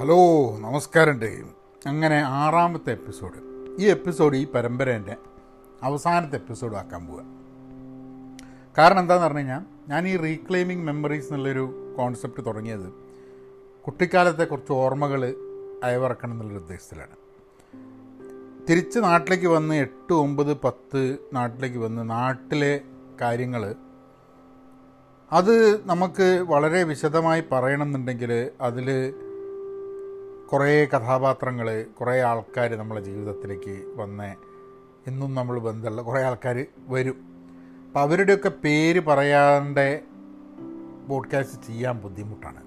Hello നമസ്കാരമുണ്ട്. അങ്ങനെ ആറാമത്തെ എപ്പിസോഡ്. ഈ എപ്പിസോഡ് ഈ പരമ്പരേന്റെ അവസാനത്തെ എപ്പിസോഡ് ആക്കാൻ പോവുക കാരണം എന്താണെന്ന് പറഞ്ഞു കഴിഞ്ഞാൽ ഞാൻ ഈ റീക്ലെയിമിംഗ് മെമ്മറീസ് എന്നുള്ളൊരു കോൺസെപ്റ്റ് തുടങ്ങിയത് കുട്ടിക്കാലത്തെ കുറച്ച് ഓർമ്മകൾ അയവിറക്കണം എന്നുള്ളൊരു ഉദ്ദേശത്തിലാണ്. തിരിച്ച് നാട്ടിലേക്ക് വന്ന് എട്ട് ഒമ്പത് പത്ത് നാട്ടിലേക്ക് വന്ന് നാട്ടിലെ കാര്യങ്ങൾ അത് നമുക്ക് വളരെ വിശദമായി പറയണമെന്നുണ്ടെങ്കിൽ അതിൽ കുറേ കഥാപാത്രങ്ങൾ കുറേ ആൾക്കാർ നമ്മളെ ജീവിതത്തിലേക്ക് വന്ന്. എന്നും നമ്മൾ ബന്ധമുള്ള കുറേ ആൾക്കാർ വരും. അപ്പം അവരുടെയൊക്കെ പേര് പറയാണ്ട് പോഡ്കാസ്റ്റ് ചെയ്യാൻ ബുദ്ധിമുട്ടാണ്.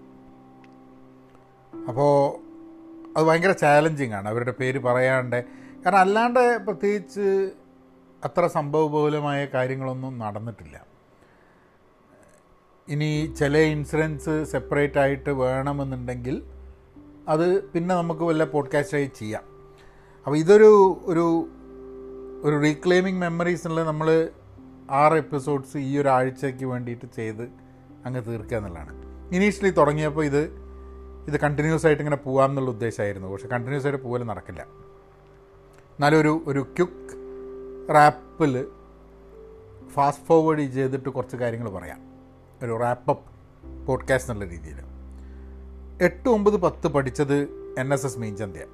അപ്പോൾ അത് ഭയങ്കര ചാലഞ്ചിങ് ആണ് അവരുടെ പേര് പറയാണ്ട്. കാരണം അല്ലാണ്ട് പ്രത്യേകിച്ച് അത്ര സംഭവബഹുലമായ കാര്യങ്ങളൊന്നും നടന്നിട്ടില്ല. ഇനി ചില ഇൻഷുറൻസ് സെപ്പറേറ്റ് ആയിട്ട് വേണമെന്നുണ്ടെങ്കിൽ അത് പിന്നെ നമുക്ക് വല്ല പോഡ്കാസ്റ്റായി ചെയ്യാം. അപ്പോൾ ഇതൊരു ഒരു ഒരു റീക്ലെയിമിങ് മെമ്മറീസ് എന്നുള്ള നമ്മൾ ആറ് എപ്പിസോഡ്സ് ഈ ഒരു ആഴ്ചയ്ക്ക് വേണ്ടിയിട്ട് ചെയ്ത് അങ്ങ് തീർക്കുക എന്നുള്ളതാണ്. ഇനീഷ്യലി തുടങ്ങിയപ്പോൾ ഇത് ഇത് കണ്ടിന്യൂസ് ആയിട്ട് ഇങ്ങനെ പോകാം എന്നുള്ള ഉദ്ദേശമായിരുന്നു. പക്ഷേ കണ്ടിന്യൂസ് ആയിട്ട് പോകലും നടക്കില്ല. എന്നാലും ഒരു ഒരു ക്യുക്ക് റാപ്പിൽ ഫാസ്റ്റ് ഫോർവേഡ് ചെയ്തിട്ട് കുറച്ച് കാര്യങ്ങൾ പറയാം. ഒരു റാപ്പപ്പ് പോഡ്കാസ്റ്റ് എന്നുള്ള രീതിയിൽ എട്ട് ഒമ്പത് പത്ത് പഠിച്ചത് എൻ എസ് എസ് മീൻചന്തയാണ്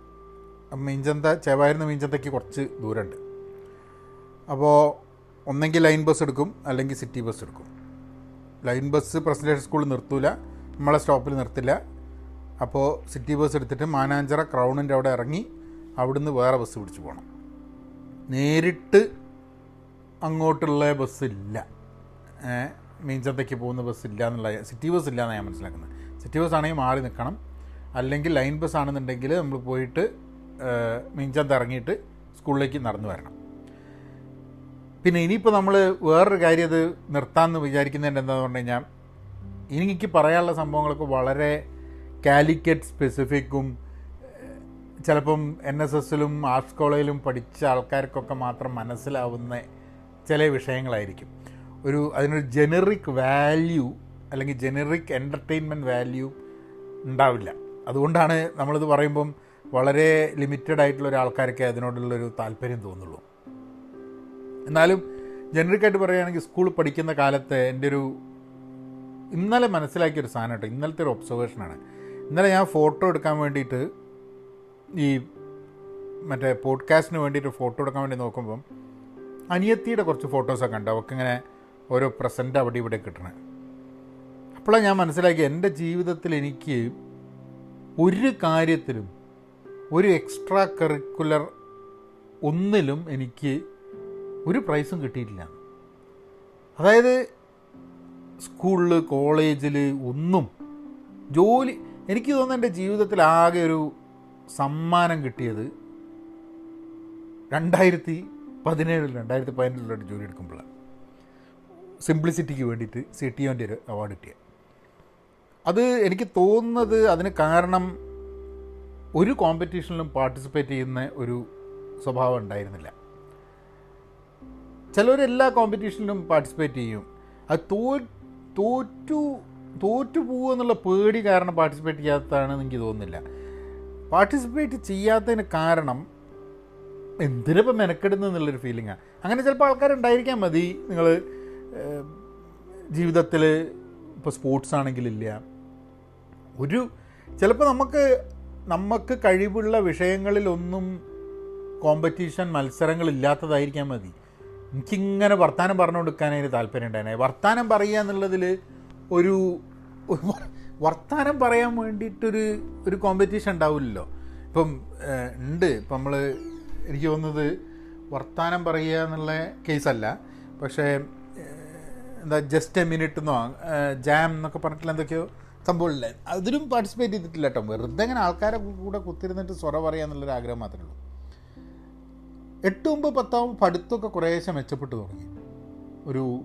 മീൻചന്ത ചെവായിരുന്ന മീൻചന്തയ്ക്ക് കുറച്ച് ദൂരമുണ്ട്. അപ്പോൾ ഒന്നെങ്കിൽ ലൈൻ ബസ് എടുക്കും അല്ലെങ്കിൽ സിറ്റി ബസ് എടുക്കും. ലൈൻ ബസ് പ്രസിഡൻഷ്യൽ സ്കൂളിൽ നിർത്തൂല നമ്മളെ സ്റ്റോപ്പിൽ നിർത്തില്ല. അപ്പോൾ സിറ്റി ബസ് എടുത്തിട്ട് മാനാഞ്ചിറ ക്രൗണിന്റെ അവിടെ ഇറങ്ങി അവിടുന്ന് വേറെ ബസ് പിടിച്ച് പോകണം നേരിട്ട് അങ്ങോട്ടുള്ള ബസ്സില്ല മീൻചന്തയ്ക്ക് പോകുന്ന ബസ് ഇല്ല എന്നുള്ള സിറ്റി ബസ് ഇല്ല എന്നാണ് ഞാൻ മനസ്സിലാക്കുന്നത്. സിറ്റി ബസ് ആണെങ്കിൽ മാറി നിൽക്കണം. അല്ലെങ്കിൽ ലൈൻ ബസ് ആണെന്നുണ്ടെങ്കിൽ നമ്മൾ പോയിട്ട് മിഞ്ചന്ത് ഇറങ്ങിയിട്ട് സ്കൂളിലേക്ക് നടന്നു വരണം. പിന്നെ ഇനിയിപ്പോൾ നമ്മൾ വേറൊരു കാര്യം അത് നിർത്താമെന്ന് വിചാരിക്കുന്നതിന്റെ എന്താണെന്ന് പറഞ്ഞു കഴിഞ്ഞാൽ എനിക്ക് പറയാനുള്ള സംഭവങ്ങളൊക്കെ വളരെ കാലിക്കറ്റ് സ്പെസിഫിക്കും ചിലപ്പം എൻ എസ് എസിലും ആർട്സ് കോളേജിലും പഠിച്ച ആൾക്കാർക്കൊക്കെ മാത്രം മനസ്സിലാവുന്ന ചില വിഷയങ്ങളായിരിക്കും. ഒരു അതിനൊരു ജനറിക് വാല്യൂ അല്ലെങ്കിൽ ജനറിക് എന്റർടൈൻമെന്റ് വാല്യൂ ഉണ്ടാവില്ല. അതുകൊണ്ടാണ് നമ്മളിത് പറയുമ്പം വളരെ ലിമിറ്റഡ് ആയിട്ടുള്ള ഒരാൾക്കാർക്ക് അതിനോടുള്ളൊരു താല്പര്യം തോന്നുള്ളൂ. എന്നാലും ജനറിക്കായിട്ട് പറയുകയാണെങ്കിൽ സ്കൂൾ പഠിക്കുന്ന കാലത്ത് എന്റെ ഒരു ഇന്നലെ മനസ്സിലാക്കിയൊരു സാധനം കേട്ടോ. ഇന്നലത്തെ ഒരു ഒബ്സർവേഷനാണ് ഇന്നലെ ഞാൻ ഫോട്ടോ എടുക്കാൻ വേണ്ടിയിട്ട് ഈ മറ്റേ പോഡ്കാസ്റ്റിന് വേണ്ടിയിട്ട് ഫോട്ടോ എടുക്കാൻ വേണ്ടി നോക്കുമ്പം അനിയത്തിയുടെ കുറച്ച് ഫോട്ടോസൊക്കെ ഉണ്ട് അവൾക്കിങ്ങനെ ഓരോ പ്രസന്റ് അവിടെ ഇവിടെ കിട്ടണേ. അപ്പോഴാണ് ഞാൻ മനസ്സിലാക്കി എന്റെ ജീവിതത്തിൽ എനിക്ക് ഒരു കാര്യത്തിലും ഒരു എക്സ്ട്രാ കറിക്കുലർ ഒന്നിലും എനിക്ക് ഒരു പ്രൈസും കിട്ടിയിട്ടില്ല. അതായത് സ്കൂളിൽ കോളേജിൽ ഒന്നും ജോലി എനിക്ക് തോന്നുന്നു എന്റെ ജീവിതത്തിൽ ആകെ ഒരു സമ്മാനം കിട്ടിയത് രണ്ടായിരത്തി പതിനേഴിൽ രണ്ടായിരത്തി പതിനേഴിലോട്ട് ജോലി എടുക്കുമ്പോഴാണ് സിംപ്ലിസിറ്റിക്ക് വേണ്ടിയിട്ട് സി ടി ഒന്റെ ഒരു അവാർഡ് കിട്ടിയ. അത് എനിക്ക് തോന്നുന്നത് അതിന് കാരണം ഒരു കോമ്പറ്റീഷനിലും പാർട്ടിസിപ്പേറ്റ് ചെയ്യുന്ന ഒരു സ്വഭാവം ഉണ്ടായിരുന്നില്ല. ചിലർ എല്ലാ കോമ്പറ്റീഷനിലും പാർട്ടിസിപ്പേറ്റ് ചെയ്യും. അത് തോ തോറ്റു തോറ്റു പോകുമെന്നുള്ള പേടി കാരണം പാർട്ടിസിപ്പേറ്റ് ചെയ്യാത്തതാണെന്ന് എനിക്ക് തോന്നുന്നില്ല. പാർട്ടിസിപ്പേറ്റ് ചെയ്യാത്തതിന് കാരണം എന്തിനിപ്പോൾ മെനക്കെടുന്നു എന്നുള്ളൊരു ഫീലിങ്ങാണ് അങ്ങനെ ചിലപ്പോൾ ആൾക്കാരുണ്ടായിരിക്കാൻ മതി. നിങ്ങൾ ജീവിതത്തിൽ ഇപ്പോൾ സ്പോർട്സ് ആണെങ്കിലില്ല. ഒരു ചിലപ്പോൾ നമുക്ക് നമുക്ക് കഴിവുള്ള വിഷയങ്ങളിലൊന്നും കോമ്പറ്റീഷൻ മത്സരങ്ങളില്ലാത്തതായിരിക്കാൻ മതി. എനിക്കിങ്ങനെ വർത്തമാനം പറഞ്ഞു കൊടുക്കാനായിട്ട് താല്പര്യം ഉണ്ടായിരുന്നു. വർത്തമാനം പറയുക എന്നുള്ളതിൽ ഒരു വർത്തമാനം പറയാൻ വേണ്ടിയിട്ടൊരു ഒരു കോമ്പറ്റീഷൻ ഉണ്ടാവില്ലല്ലോ. ഇപ്പം ഉണ്ട്. ഇപ്പം നമ്മൾ എനിക്ക് തോന്നുന്നത് വർത്തമാനം പറയുക എന്നുള്ള കേസല്ല. പക്ഷേ എന്താ ജസ്റ്റ് എ മിനിറ്റ് എന്നോ ജാം എന്നൊക്കെ പറഞ്ഞിട്ടുള്ള എന്തൊക്കെയോ സംഭവമില്ലേ അതിലും പാർട്ടിസിപ്പേറ്റ് ചെയ്തിട്ടില്ല കേട്ടോ വെറുതെ ഇങ്ങനെ ആൾക്കാരെ കൂടെ കുത്തിരുന്നിട്ട് സ്വറ പറയുക എന്നുള്ളൊരു ആഗ്രഹം മാത്രമേ ഉള്ളൂ. എട്ട് ഒമ്പത് പത്താവും പഠിത്തമൊക്കെ കുറേശ്ശെ മെച്ചപ്പെട്ടു തുടങ്ങി. ഒരു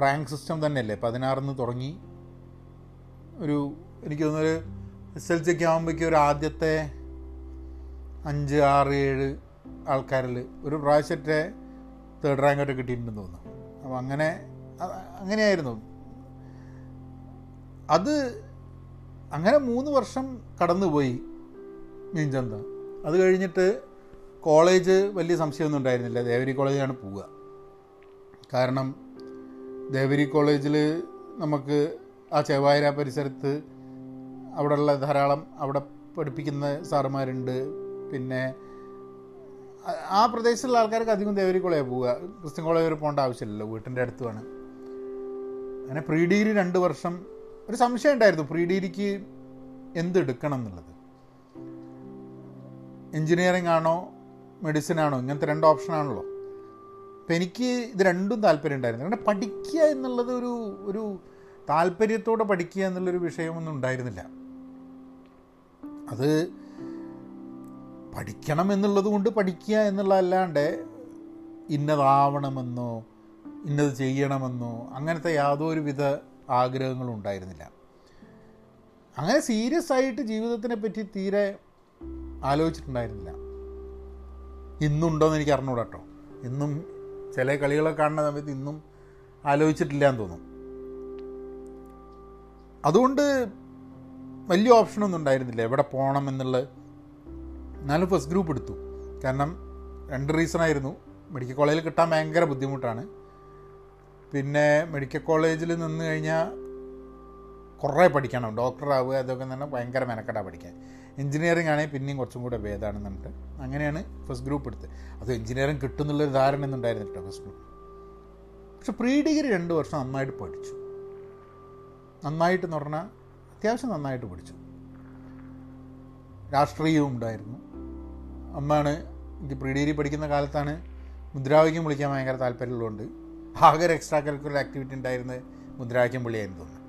റാങ്ക് സിസ്റ്റം തന്നെയല്ലേ? പതിനാറിന്ന് തുടങ്ങി. ഒരു എനിക്ക് തോന്നുന്നൊരു എസ് എൽ സിക്ക് ആകുമ്പോഴേക്കും ഒരു ആദ്യത്തെ അഞ്ച് ആറ് ഏഴ് ആൾക്കാരിൽ ഒരു പ്രാവശ്യത്തെ തേർഡ് റാങ്കായിട്ട് കിട്ടിയിട്ടുണ്ടെന്ന് തോന്നുന്നു. അപ്പോൾ അങ്ങനെ അങ്ങനെയായിരുന്നു. അത് അങ്ങനെ മൂന്ന് വർഷം കടന്നുപോയി മീൻചന്ത. അത് കഴിഞ്ഞിട്ട് കോളേജ് വലിയ സംശയമൊന്നും ഉണ്ടായിരുന്നില്ല. ദേവരി കോളേജാണ് പോവുക. കാരണം ദേവരി കോളേജിൽ നമുക്ക് ആ ചെവായര പരിസരത്ത് അവിടെയുള്ള ധാരാളം അവിടെ പഠിപ്പിക്കുന്ന സാറുമാരുണ്ട്. പിന്നെ ആ- പ്രദേശത്തുള്ള ആൾക്കാർക്ക് അധികം ദേവരി കോളേജ് പോവുക. ക്രിസ്ത്യൻ കോളേജ് വരെ പോകേണ്ട ആവശ്യമില്ലല്ലോ. വീട്ടിന്റെ അടുത്തുമാണ് അങ്ങനെ പ്രീ ഡിഗ്രി രണ്ട് വർഷം ഒരു സംശയം ഉണ്ടായിരുന്നു. പ്രീ ഡിഗ്രിക്ക് എന്തെടുക്കണം എന്നുള്ളത്? എൻജിനീയറിംഗ് ആണോ മെഡിസിൻ ആണോ ഇങ്ങനത്തെ രണ്ട് ഓപ്ഷൻ ആണല്ലോ. അപ്പം എനിക്ക് ഇത് രണ്ടും താല്പര്യം ഉണ്ടായിരുന്നു. കാരണം പഠിക്കുക എന്നുള്ളത് ഒരു ഒരു താല്പര്യത്തോടെ പഠിക്കുക എന്നുള്ളൊരു വിഷയമൊന്നും ഉണ്ടായിരുന്നില്ല. അത് പഠിക്കണം എന്നുള്ളത് കൊണ്ട് പഠിക്കുക എന്നുള്ളതല്ലാണ്ട് ഇന്നതാവണമെന്നോ ഇന്നത് ചെയ്യണമെന്നോ അങ്ങനത്തെ യാതൊരു വിധ ആഗ്രഹങ്ങളും ഉണ്ടായിരുന്നില്ല അങ്ങനെ സീരിയസ് ആയിട്ട് ജീവിതത്തിനെ പറ്റി തീരെ ആലോചിച്ചിട്ടുണ്ടായിരുന്നില്ല. ഇന്നുണ്ടോയെന്ന് എനിക്ക് അറിഞ്ഞൂടാ കേട്ടോ ഇന്നും ചില കളികളൊക്കെ കാണുന്ന സമയത്ത് ഇന്നും ആലോചിച്ചിട്ടില്ല എന്ന് തോന്നും. അതുകൊണ്ട് വലിയ ഓപ്ഷനൊന്നും ഉണ്ടായിരുന്നില്ല. എവിടെ പോകണം എന്നുള്ള എന്നാലും ഫസ്റ്റ് ഗ്രൂപ്പ് എടുത്തു. കാരണം രണ്ട് റീസൺ ആയിരുന്നു. മെഡിക്കൽ കോളേജിൽ കിട്ടാൻ ഭയങ്കര ബുദ്ധിമുട്ടാണ്. പിന്നെ മെഡിക്കൽ കോളേജിൽ നിന്ന് കഴിഞ്ഞാൽ കുറേ പഠിക്കണം. ഡോക്ടറാവുക അതൊക്കെ തന്നെ ഭയങ്കര മെനക്കെട്ടാണ് പഠിക്കാൻ. എഞ്ചിനീയറിംഗ് ആണെങ്കിൽ പിന്നെയും കുറച്ചും കൂടെ ഭേദമാണ് എന്നിട്ട് അങ്ങനെയാണ് ഫസ്റ്റ് ഗ്രൂപ്പ് എടുത്തത്. അത് എഞ്ചിനീയറിംഗ് കിട്ടുന്നുള്ളൊരു ധാരണ ഒന്നും ഉണ്ടായിരുന്നില്ല ഫസ്റ്റ് ഗ്രൂപ്പ്. പക്ഷെ പ്രീ ഡിഗ്രി രണ്ട് വർഷം നന്നായിട്ട് പഠിച്ചു. നന്നായിട്ട് എന്ന് പറഞ്ഞാൽ അത്യാവശ്യം നന്നായിട്ട് പഠിച്ചു. രാഷ്ട്രീയവും ഉണ്ടായിരുന്നു. അമ്മാണ് എനിക്ക് പ്രീ ഡിഗ്രി പഠിക്കുന്ന കാലത്താണ് മുദ്രാവാക്യം വിളിക്കാൻ ഭയങ്കര താല്പര്യമുള്ളതുകൊണ്ട് ആകെ എക്സ്ട്രാ കരിക്കുലർ ആക്ടിവിറ്റി ഉണ്ടായിരുന്നത് മുദ്രാവാക്യം പുള്ളിയായിരുന്നു തോന്നുന്നു.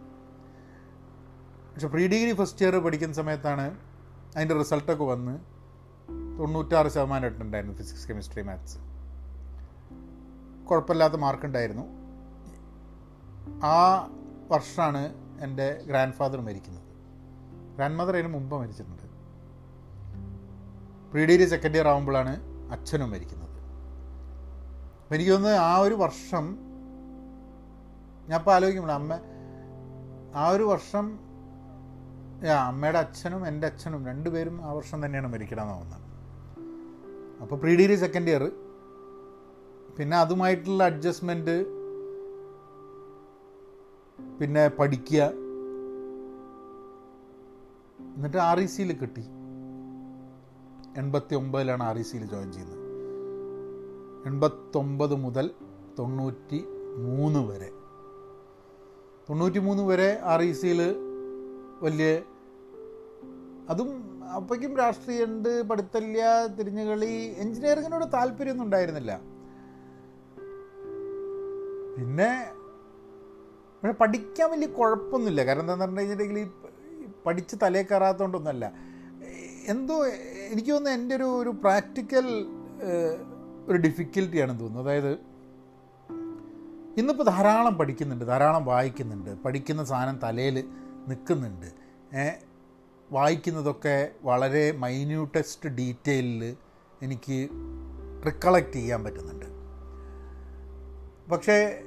പക്ഷെ പ്രീ ഡിഗ്രി ഫസ്റ്റ് ഇയർ പഠിക്കുന്ന സമയത്താണ് അതിന്റെ റിസൾട്ടൊക്കെ വന്ന് തൊണ്ണൂറ്റാറ് ശതമാനം ഇട്ടുണ്ടായിരുന്നു ഫിസിക്സ് കെമിസ്ട്രി മാത്സ് കുഴപ്പമില്ലാത്ത മാർക്ക് ഉണ്ടായിരുന്നു. ആ വർഷമാണ് എന്റെ ഗ്രാൻഡ് ഫാദർ മരിക്കുന്നത്. ഗ്രാൻഡ് മദർ അതിന് മുമ്പ് മരിച്ചിട്ടുണ്ട്. പ്രീ ഡിഗ്രി സെക്കൻഡ് ഇയർ ആകുമ്പോഴാണ് അച്ഛനും മരിക്കുന്നത്. അപ്പം എനിക്ക് തോന്നുന്നത് ആ ഒരു വർഷം ഞാൻ ഇപ്പോൾ ആലോചിക്കുമ്പോൾ അമ്മ ആ ഒരു വർഷം അമ്മയുടെ അച്ഛനും എന്റെ അച്ഛനും രണ്ടുപേരും ആ വർഷം തന്നെയാണ് മരിക്കണമെന്ന് തോന്നുന്നത്. അപ്പോൾ പ്രീ ഡിഗ്രി സെക്കൻഡ് ഇയർ. പിന്നെ അതുമായിട്ടുള്ള അഡ്ജസ്റ്റ്മെന്റ് പിന്നെ പഠിക്കുക. എന്നിട്ട് ആർ ഇ സിയിൽ കിട്ടി. എൺപത്തി ഒമ്പതിലാണ് ആർ ഇ സിയിൽ ജോയിൻ ചെയ്യുന്നത്. എൺപത്തൊമ്പത് മുതൽ തൊണ്ണൂറ്റി മൂന്ന് വരെ. തൊണ്ണൂറ്റി മൂന്ന് വരെ ആർ ഇ സിയിൽ വലിയ അതും അപ്പോഴേക്കും രാഷ്ട്രീയമുണ്ട് പഠിത്തല്ല തിരിഞ്ഞുകളി എൻജിനീയറിങ്ങിനോട് താല്പര്യമൊന്നും ഉണ്ടായിരുന്നില്ല. പിന്നെ പക്ഷെ പഠിക്കാൻ വലിയ കുഴപ്പമൊന്നുമില്ല. കാരണം എന്താണെന്ന് പറഞ്ഞു കഴിഞ്ഞിട്ടുണ്ടെങ്കിൽ പഠിച്ച് തലേ കയറാത്തതുകൊണ്ടൊന്നുമല്ല എന്തോ എനിക്ക് തോന്നുന്നു എന്റെ ഒരു ഒരു പ്രാക്ടിക്കൽ ഒരു ഡിഫിക്കൽറ്റിയാണെന്ന് തോന്നുന്നു. അതായത് ഇന്നിപ്പോൾ ധാരാളം പഠിക്കുന്നുണ്ട് ധാരാളം വായിക്കുന്നുണ്ട് പഠിക്കുന്ന സാധനം തലയിൽ നിൽക്കുന്നുണ്ട്. വായിക്കുന്നതൊക്കെ വളരെ മൈന്യൂട്ടസ്റ്റ് ഡീറ്റെയിലിൽ എനിക്ക് റിക്കളക്റ്റ് ചെയ്യാൻ പറ്റുന്നുണ്ട്. പക്ഷേ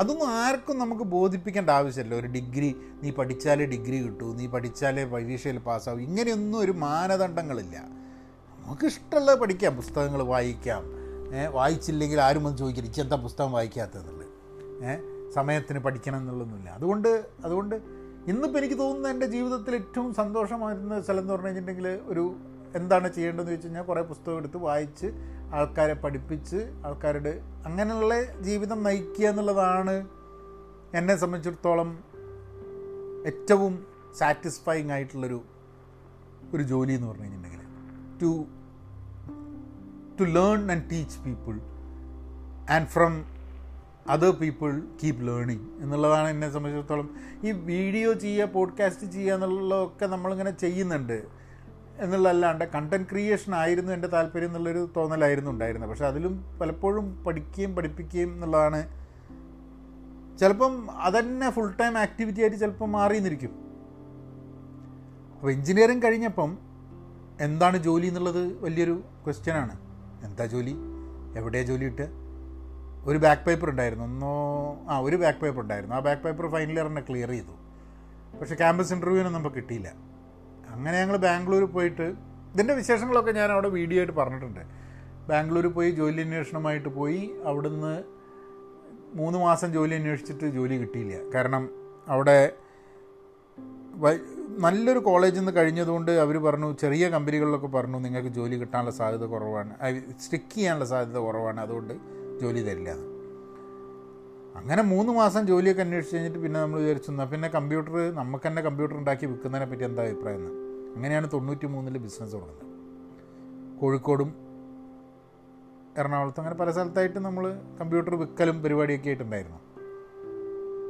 അതൊന്നും ആർക്കും നമുക്ക് ബോധിപ്പിക്കേണ്ട ആവശ്യമില്ല. ഒരു ഡിഗ്രി നീ പഠിച്ചാലേ ഡിഗ്രി കിട്ടൂ നീ പഠിച്ചാലേ പരീക്ഷയിൽ പാസ്സാവും ഇങ്ങനെയൊന്നും ഒരു മാനദണ്ഡങ്ങളില്ല. നമുക്ക് ഇഷ്ടമുള്ളത് പഠിക്കാം പുസ്തകങ്ങൾ വായിക്കാം. വായിച്ചില്ലെങ്കിൽ ആരും വന്ന് ചോദിക്കില്ല എനിക്ക് എന്താ പുസ്തകം വായിക്കാത്തതെന്നുള്ളത്. സമയത്തിന് പഠിക്കണം എന്നുള്ളതൊന്നുമില്ല. അതുകൊണ്ട് അതുകൊണ്ട് ഇന്നിപ്പോൾ എനിക്ക് തോന്നുന്നത് എന്റെ ജീവിതത്തിൽ ഏറ്റവും സന്തോഷമായിരുന്ന സ്ഥലം എന്ന് പറഞ്ഞു കഴിഞ്ഞിട്ടുണ്ടെങ്കിൽ ഒരു എന്താണ് ചെയ്യേണ്ടതെന്ന് വെച്ച് കഴിഞ്ഞാൽ കുറേ പുസ്തകം എടുത്ത് വായിച്ച് ആൾക്കാരെ പഠിപ്പിച്ച് ആൾക്കാരുടെ അങ്ങനെയുള്ള ജീവിതം നയിക്കുക എന്നുള്ളതാണ് എന്നെ സംബന്ധിച്ചിടത്തോളം ഏറ്റവും സാറ്റിസ്ഫൈങ് ആയിട്ടുള്ളൊരു ഒരു ജോലി എന്ന് പറഞ്ഞു കഴിഞ്ഞിട്ടുണ്ടെങ്കിൽ. To to learn and teach people and from other people keep learning എന്നുള്ളതാണ് എന്നെ സംബന്ധിച്ചിടത്തോളം. ഈ വീഡിയോ ചെയ്യുക പോഡ്കാസ്റ്റ് ചെയ്യുക എന്നുള്ളതൊക്കെ നമ്മളിങ്ങനെ ചെയ്യുന്നുണ്ട്. എന്നുള്ളതല്ലാണ്ട് കണ്ടന്റ് ക്രിയേഷൻ ആയിരുന്നു എന്റെ താല്പര്യം എന്നുള്ളൊരു തോന്നലായിരുന്നു ഉണ്ടായിരുന്നത്. പക്ഷെ അതിലും പലപ്പോഴും പഠിക്കുകയും പഠിപ്പിക്കുകയും എന്നുള്ളതാണ്. ചിലപ്പം അതന്നെ ഫുൾ ടൈം ആക്ടിവിറ്റി ആയിട്ട് ചിലപ്പം മാറിയെന്നിരിക്കും അപ്പോൾ എൻജിനീയറിങ് കഴിഞ്ഞപ്പം എന്താണ് ജോലി എന്നുള്ളത് വലിയൊരു ക്വസ്റ്റ്യനാണ് എന്താ ജോലി? എവിടെയാണ് ജോലി ഇട്ട് ഒരു ബാക്ക് പേപ്പർ ഉണ്ടായിരുന്നു. ഒന്നോ ആ ഒരു ബാക്ക് പേപ്പർ ഉണ്ടായിരുന്നു. ആ ബാക്ക് പേപ്പർ ഫൈനൽ ഇയറിനെ ക്ലിയർ ചെയ്തു. പക്ഷേ ക്യാമ്പസ് ഇന്റർവ്യൂവിനൊന്നും നമുക്ക് കിട്ടിയില്ല. അങ്ങനെ ഞങ്ങൾ ബാംഗ്ലൂർ പോയിട്ട് ഇതിന്റെ വിശേഷങ്ങളൊക്കെ ഞാൻ അവിടെ വീഡിയോ ആയിട്ട് പറഞ്ഞിട്ടുണ്ട്. ബാംഗ്ലൂർ പോയി ജോലി അന്വേഷണമായിട്ട് പോയി. അവിടുന്ന് മൂന്ന് മാസം ജോലി അന്വേഷിച്ചിട്ട് ജോലി കിട്ടിയില്ല. കാരണം അവിടെ നല്ലൊരു കോളേജിൽ നിന്ന് കഴിഞ്ഞതുകൊണ്ട് അവർ പറഞ്ഞു ചെറിയ കമ്പനികളിലൊക്കെ പറഞ്ഞു നിങ്ങൾക്ക് ജോലി കിട്ടാനുള്ള സാധ്യത കുറവാണ്. സ്റ്റിക്ക് ചെയ്യാനുള്ള സാധ്യത കുറവാണ്. അതുകൊണ്ട് ജോലി തരില്ല. അങ്ങനെ മൂന്ന് മാസം ജോലിയൊക്കെ അന്വേഷിച്ച് കഴിഞ്ഞിട്ട് പിന്നെ നമ്മൾ വിചാരിച്ചു എന്നാൽ പിന്നെ കമ്പ്യൂട്ടർ നമുക്ക് തന്നെ കമ്പ്യൂട്ടർ ഉണ്ടാക്കി വിൽക്കുന്നതിനെ പറ്റി എന്താ അഭിപ്രായം എന്ന്? അങ്ങനെയാണ് തൊണ്ണൂറ്റി മൂന്നിൽ ബിസിനസ് തുടങ്ങുന്നത്. കോഴിക്കോടും എറണാകുളത്തും അങ്ങനെ പല സ്ഥലത്തായിട്ട് നമ്മൾ കമ്പ്യൂട്ടർ വിൽക്കലും പരിപാടിയൊക്കെ ആയിട്ടുണ്ടായിരുന്നു.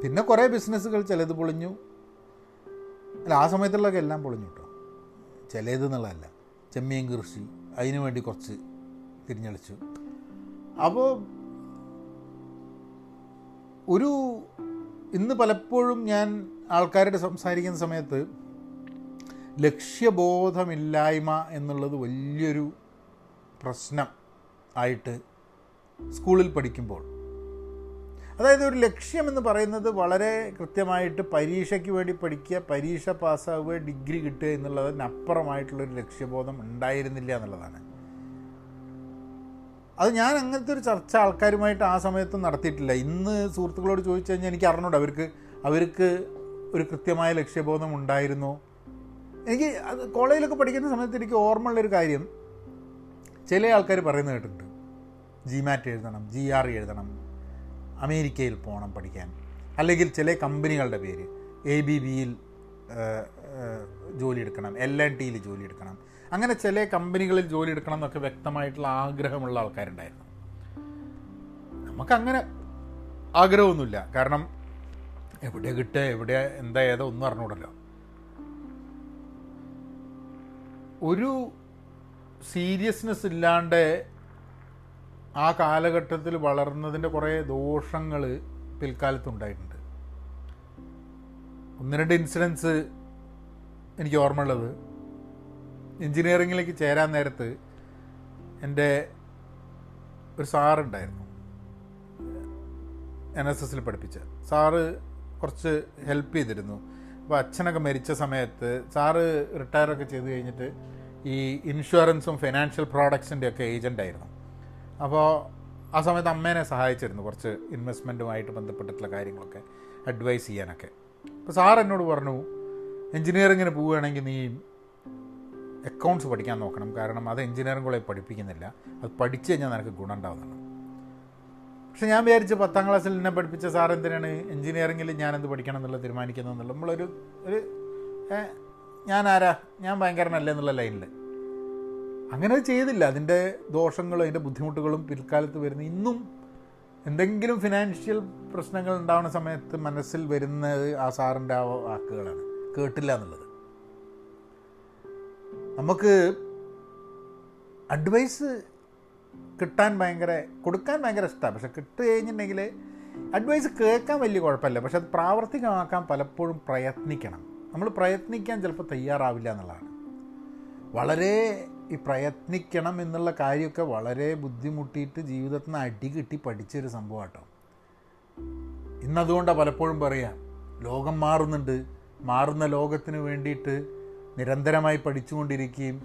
പിന്നെ കുറേ ബിസിനസ്സുകൾ ചിലത് പൊളിഞ്ഞു. അല്ല ആ സമയത്തുള്ളതൊക്കെ എല്ലാം പൊളിഞ്ഞു കേട്ടോ. ചിലത് എന്നുള്ളതല്ല. ചെമ്മീൻ കൃഷി അതിനു വേണ്ടി കുറച്ച് തിരിഞ്ഞളിച്ചു. അപ്പോൾ ഒരു ഇന്ന് പലപ്പോഴും ഞാൻ ആൾക്കാരോട് സംസാരിക്കുന്ന സമയത്ത് ലക്ഷ്യബോധമില്ലായ്മ എന്നുള്ളത് വലിയൊരു പ്രശ്നം ആയിട്ട് സ്കൂളിൽ പഠിക്കുമ്പോൾ അതായത് ഒരു ലക്ഷ്യം എന്ന് പറയുന്നത് വളരെ കൃത്യമായിട്ട് പരീക്ഷയ്ക്ക് വേണ്ടി പഠിക്കുക പരീക്ഷ പാസ്സാവുക ഡിഗ്രി കിട്ടുക എന്നുള്ളതിനപ്പുറമായിട്ടുള്ളൊരു ലക്ഷ്യബോധം ഉണ്ടായിരുന്നില്ല എന്നുള്ളതാണ്. അത് ഞാൻ അങ്ങനത്തെ ഒരു ചർച്ച ആൾക്കാരുമായിട്ട് ആ സമയത്ത് നടത്തിയിട്ടില്ല. ഇന്ന് സുഹൃത്തുക്കളോട് ചോദിച്ചു കഴിഞ്ഞാൽ എനിക്ക് അറിഞ്ഞൂടെ അവർക്ക് അവർക്ക് ഒരു കൃത്യമായ ലക്ഷ്യബോധം ഉണ്ടായിരുന്നു? എനിക്ക് അത് കോളേജിലൊക്കെ പഠിക്കുന്ന സമയത്ത് എനിക്ക് ഓർമ്മയുള്ളൊരു കാര്യം. ചില ആൾക്കാർ പറയുന്നത് കേട്ടിട്ടുണ്ട്. ജി മാറ്റ് എഴുതണം ജി ആർ എഴുതണം. അമേരിക്കയിൽ പോകണം പഠിക്കാൻ. അല്ലെങ്കിൽ ചില കമ്പനികളുടെ പേര്. എ ബി ബിയിൽ ജോലി എടുക്കണം. എൽ എൻ ടിയിൽ ജോലി എടുക്കണം. അങ്ങനെ ചില കമ്പനികളിൽ ജോലി എടുക്കണം എന്നൊക്കെ വ്യക്തമായിട്ടുള്ള ആഗ്രഹമുള്ള ആൾക്കാരുണ്ടായിരുന്നു. നമുക്കങ്ങനെ ആഗ്രഹമൊന്നുമില്ല. കാരണം എവിടെ കിട്ടുക എവിടെ എന്താ ഏതോ ഒന്നും അറിഞ്ഞൂടല്ലോ ഒരു സീരിയസ്നെസ് ഇല്ലാണ്ട് ആ കാലഘട്ടത്തിൽ വളർന്നതിന്റെ കുറേ ദോഷങ്ങൾ പിൽക്കാലത്തുണ്ടായിട്ടുണ്ട്. ഒന്ന് രണ്ട് ഇൻസിഡൻസ് എനിക്ക് ഓർമ്മയുള്ളത്. എൻജിനീയറിങ്ങിലേക്ക് ചേരാൻ നേരത്ത് എന്റെ ഒരു സാറുണ്ടായിരുന്നു. എൻ എസ് എസിൽ പഠിപ്പിച്ച. സാറ് കുറച്ച് ഹെൽപ്പ് ചെയ്തിരുന്നു. അപ്പോൾ അച്ഛനൊക്കെ മരിച്ച സമയത്ത് സാറ് റിട്ടയറൊക്കെ ചെയ്ത് കഴിഞ്ഞിട്ട് ഈ ഇൻഷുറൻസും ഫിനാൻഷ്യൽ പ്രോഡക്ട്സിന്റെ ഒക്കെ ഏജന്റായിരുന്നു. അപ്പോൾ ആ സമയത്ത് അമ്മേനെ സഹായിച്ചിരുന്നു കുറച്ച് ഇൻവെസ്റ്റ്മെന്റുമായിട്ട് ബന്ധപ്പെട്ടിട്ടുള്ള കാര്യങ്ങളൊക്കെ അഡ്വൈസ് ചെയ്യാനൊക്കെ. അപ്പോൾ സാർ എന്നോട് പറഞ്ഞു എൻജിനീയറിങ്ങിന് പോവുകയാണെങ്കിൽ നീ അക്കൗണ്ട്സ് പഠിക്കാൻ നോക്കണം. കാരണം അത് എഞ്ചിനീയറിംഗ് കോളേജ് പഠിപ്പിക്കുന്നില്ല. അത് പഠിച്ചു കഴിഞ്ഞാൽ നിനക്ക് ഗുണം ഉണ്ടാവുന്നതാണ് പക്ഷെ ഞാൻ വിചാരിച്ച് പത്താം ക്ലാസ്സിൽ എന്നെ പഠിപ്പിച്ച സാർ എന്തിനാണ് എൻജിനീയറിങ്ങിൽ ഞാൻ എന്ത് പഠിക്കണം എന്നുള്ളത് തീരുമാനിക്കുന്നത് എന്നുള്ള നമ്മളൊരു ഒരു ഞാൻ ആരാ ഞാൻ ഭയങ്കരനല്ല എന്നുള്ള ലൈനിൽ അങ്ങനെ ചെയ്തില്ല. അതിന്റെ ദോഷങ്ങളും അതിന്റെ ബുദ്ധിമുട്ടുകളും പിൽക്കാലത്ത് വരുന്ന ഇന്നും എന്തെങ്കിലും ഫിനാൻഷ്യൽ പ്രശ്നങ്ങൾ ഉണ്ടാവുന്ന സമയത്ത് മനസ്സിൽ വരുന്നത് ആ സാറിന്റെ ആ വാക്കുകളാണ്. കേട്ടില്ല എന്നുള്ളത്. നമുക്ക് അഡ്വൈസ് കിട്ടാൻ ഭയങ്കര കൊടുക്കാൻ ഭയങ്കര ഇഷ്ടമാണ് പക്ഷെ കിട്ടു കഴിഞ്ഞിട്ടുണ്ടെങ്കിൽ അഡ്വൈസ് കേൾക്കാൻ വലിയ കുഴപ്പമില്ല. പക്ഷെ അത് പ്രാവർത്തികമാക്കാൻ പലപ്പോഴും പ്രയത്നിക്കണം. നമ്മൾ പ്രയത്നിക്കാൻ ചിലപ്പോൾ തയ്യാറാവില്ല എന്നുള്ളതാണ്. വളരെ ഈ പ്രയത്നിക്കണം എന്നുള്ള കാര്യമൊക്കെ വളരെ ബുദ്ധിമുട്ടിയിട്ട് ജീവിതത്തിൽ നിന്ന് അടി കിട്ടി പഠിച്ചൊരു സംഭവം കേട്ടോ ഇന്നതുകൊണ്ടാണ് പലപ്പോഴും പറയാം ലോകം മാറുന്നുണ്ട്. മാറുന്ന ലോകത്തിന് വേണ്ടിയിട്ട് നിരന്തരമായി പഠിച്ചുകൊണ്ടിരിക്കുകയും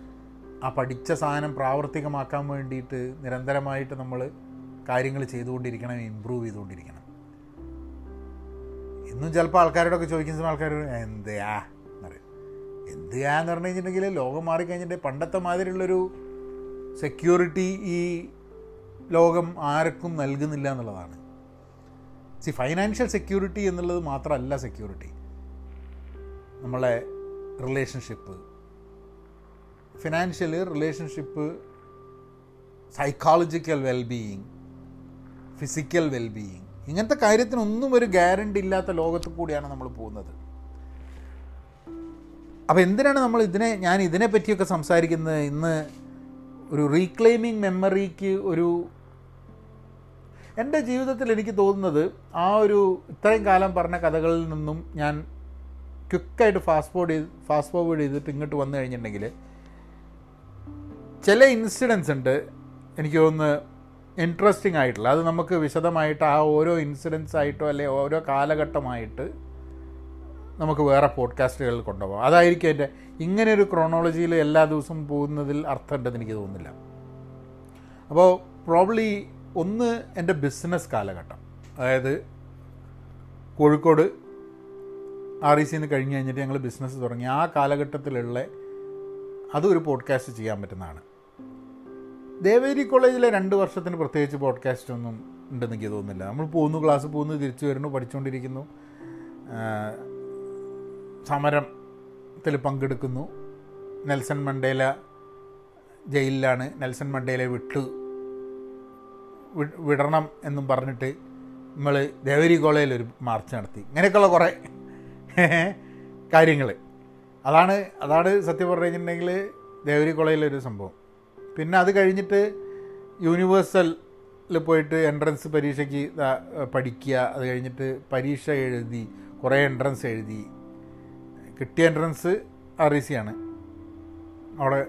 ആ പഠിച്ച സാധനം പ്രാവർത്തികമാക്കാൻ വേണ്ടിയിട്ട് നിരന്തരമായിട്ട് നമ്മൾ കാര്യങ്ങൾ ചെയ്തുകൊണ്ടിരിക്കണം ഇമ്പ്രൂവ് ചെയ്തുകൊണ്ടിരിക്കണം. ഇന്നും ചിലപ്പോൾ ആൾക്കാരോടൊക്കെ ചോദിക്കുന്ന ആൾക്കാർ എന്തെയാ? എന്നറിയും ചെയ്യാന്ന് പറഞ്ഞു കഴിഞ്ഞിട്ടുണ്ടെങ്കിൽ ലോകം മാറിക്കഴിഞ്ഞിട്ടുണ്ടെങ്കിൽ പണ്ടത്തെ മാതിരിയുള്ളൊരു സെക്യൂരിറ്റി ഈ ലോകം ആർക്കും നൽകുന്നില്ല എന്നുള്ളതാണ്. സി ഫൈനാൻഷ്യൽ സെക്യൂരിറ്റി എന്നുള്ളത് മാത്രമല്ല സെക്യൂരിറ്റി നമ്മളെ relationship financial relationship psychological wellbeing physical wellbeing ഇങ്ങനത്തെ കാര്യത്തിനൊന്നും ഒരു ഗ്യാരണ്ടി ഇല്ലാത്ത ലോകത്ത് കൂടിയാണ് നമ്മൾ പോകുന്നത്. അപ്പോൾ എന്തിനാണ് നമ്മൾ ഇതിനെ ഞാൻ ഇതിനെ പറ്റിയൊക്കെ സംസാരിക്കുന്നത്? ഇന്ന് ഒരു റീക്ലെയിമിങ് മെമ്മറിക്ക് ഒരു എന്റെ ജീവിതത്തിൽ എനിക്ക് തോന്നുന്നത് ആ ഒരു ഇത്രയും കാലം പറഞ്ഞ കഥകളിൽ നിന്നും ഞാൻ ക്വിക്കായിട്ട് ഫാസ്റ്റ് ഫോർഡ് ചെയ്ത് ഫാസ്റ്റ് ഫോർവേഡ് ചെയ്തിട്ട് ഇങ്ങോട്ട് വന്നു കഴിഞ്ഞിട്ടുണ്ടെങ്കിൽ ചില ഇൻസിഡൻസ് ഉണ്ട് എനിക്ക് തോന്നുന്നു ഇൻട്രസ്റ്റിംഗ് ആയിട്ടുള്ള. അത് നമുക്ക് വിശദമായിട്ട് ആ ഓരോ ഇൻസിഡൻസ് ആയിട്ടോ അല്ലെ ഓരോ കാലഘട്ടമായിട്ട് നമുക്ക് വേറെ പോഡ്കാസ്റ്റുകൾ കൊണ്ടുപോകാം. അതായിരിക്കും എന്റെ ഇങ്ങനെ ഒരു ക്രോണോളജിയിൽ എല്ലാ ദിവസവും പോകുന്നതിൽ അർത്ഥമുണ്ടെന്ന് എനിക്ക് തോന്നുന്നില്ല. അപ്പോൾ പ്രോബ്ലി ഒന്ന് എന്റെ ബിസിനസ് കാലഘട്ടം. അതായത് കോഴിക്കോട് ആർ ഇ സിന്ന് കഴിഞ്ഞ് കഴിഞ്ഞിട്ട് ഞങ്ങൾ ബിസിനസ് തുടങ്ങി. ആ കാലഘട്ടത്തിലുള്ള അതൊരു പോഡ്കാസ്റ്റ് ചെയ്യാൻ പറ്റുന്നതാണ്. ദേവേരി കോളേജിലെ രണ്ട് വർഷത്തിന് പ്രത്യേകിച്ച് പോഡ്കാസ്റ്റ് ഒന്നും ഉണ്ടെന്ന് എനിക്ക് തോന്നുന്നില്ല. നമ്മൾ പോകുന്നു ക്ലാസ് പോകുന്നു തിരിച്ചു വരുന്നു പഠിച്ചുകൊണ്ടിരിക്കുന്നു. സമരത്തിൽ പങ്കെടുക്കുന്നു. നെൽസൺ മണ്ടേല ജയിലിലാണ്. നെൽസൺ മണ്ടേലെ വിട്ടു. വിടണം എന്നും പറഞ്ഞിട്ട് നമ്മൾ ദേവരി കോളേജിൽ ഒരു മാർച്ച് നടത്തി. ഇങ്ങനെയൊക്കെയുള്ള കുറേ കാര്യങ്ങൾ. അതാണ് അതാണ് സത്യം പറഞ്ഞു കഴിഞ്ഞിട്ടുണ്ടെങ്കിൽ ദേവരി കോളേജിലൊരു സംഭവം. പിന്നെ അത് കഴിഞ്ഞിട്ട് യൂണിവേഴ്സലിൽ പോയിട്ട് എൻട്രൻസ് പരീക്ഷയ്ക്ക് പഠിക്കുക. അത് കഴിഞ്ഞിട്ട് പരീക്ഷ എഴുതി കുറേ എൻട്രൻസ് എഴുതി. കിട്ടിയ എൻട്രൻസ് ആർ ഇ സി ആണ്. അവിടെ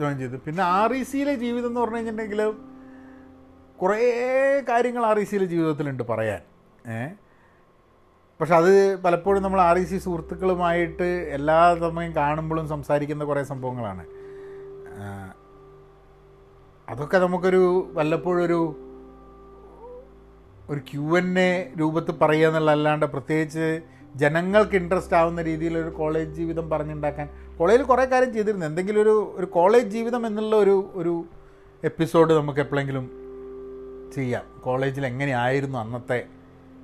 ജോയിൻ ചെയ്തു. പിന്നെ ആർ ഇ സിയിലെ ജീവിതം എന്ന് പറഞ്ഞു കഴിഞ്ഞിട്ടുണ്ടെങ്കിൽ കുറേ കാര്യങ്ങൾ ആർ ഇ സിയിലെ ജീവിതത്തിലുണ്ട് പറയാൻ. പക്ഷെ അത് പലപ്പോഴും നമ്മൾ ആർ ഇ സി സുഹൃത്തുക്കളുമായിട്ട് എല്ലാ സമയം കാണുമ്പോഴും സംസാരിക്കുന്ന കുറേ സംഭവങ്ങളാണ്. അതൊക്കെ നമുക്കൊരു വല്ലപ്പോഴും ഒരു ഒരു ക്യു എൻ എ രൂപത്തിൽ പറയുക എന്നുള്ളതല്ലാണ്ട് പ്രത്യേകിച്ച് ജനങ്ങൾക്ക് ഇൻട്രസ്റ്റ് ആവുന്ന രീതിയിലൊരു കോളേജ് ജീവിതം പറഞ്ഞുണ്ടാക്കാൻ. കോളേജിൽ കുറേ കാര്യം ചെയ്തിരുന്നു. എന്തെങ്കിലും ഒരു ഒരു കോളേജ് ജീവിതം എന്നുള്ള ഒരു ഒരു എപ്പിസോഡ് നമുക്ക് എപ്പോഴെങ്കിലും ചെയ്യാം. കോളേജിൽ എങ്ങനെയായിരുന്നു അന്നത്തെ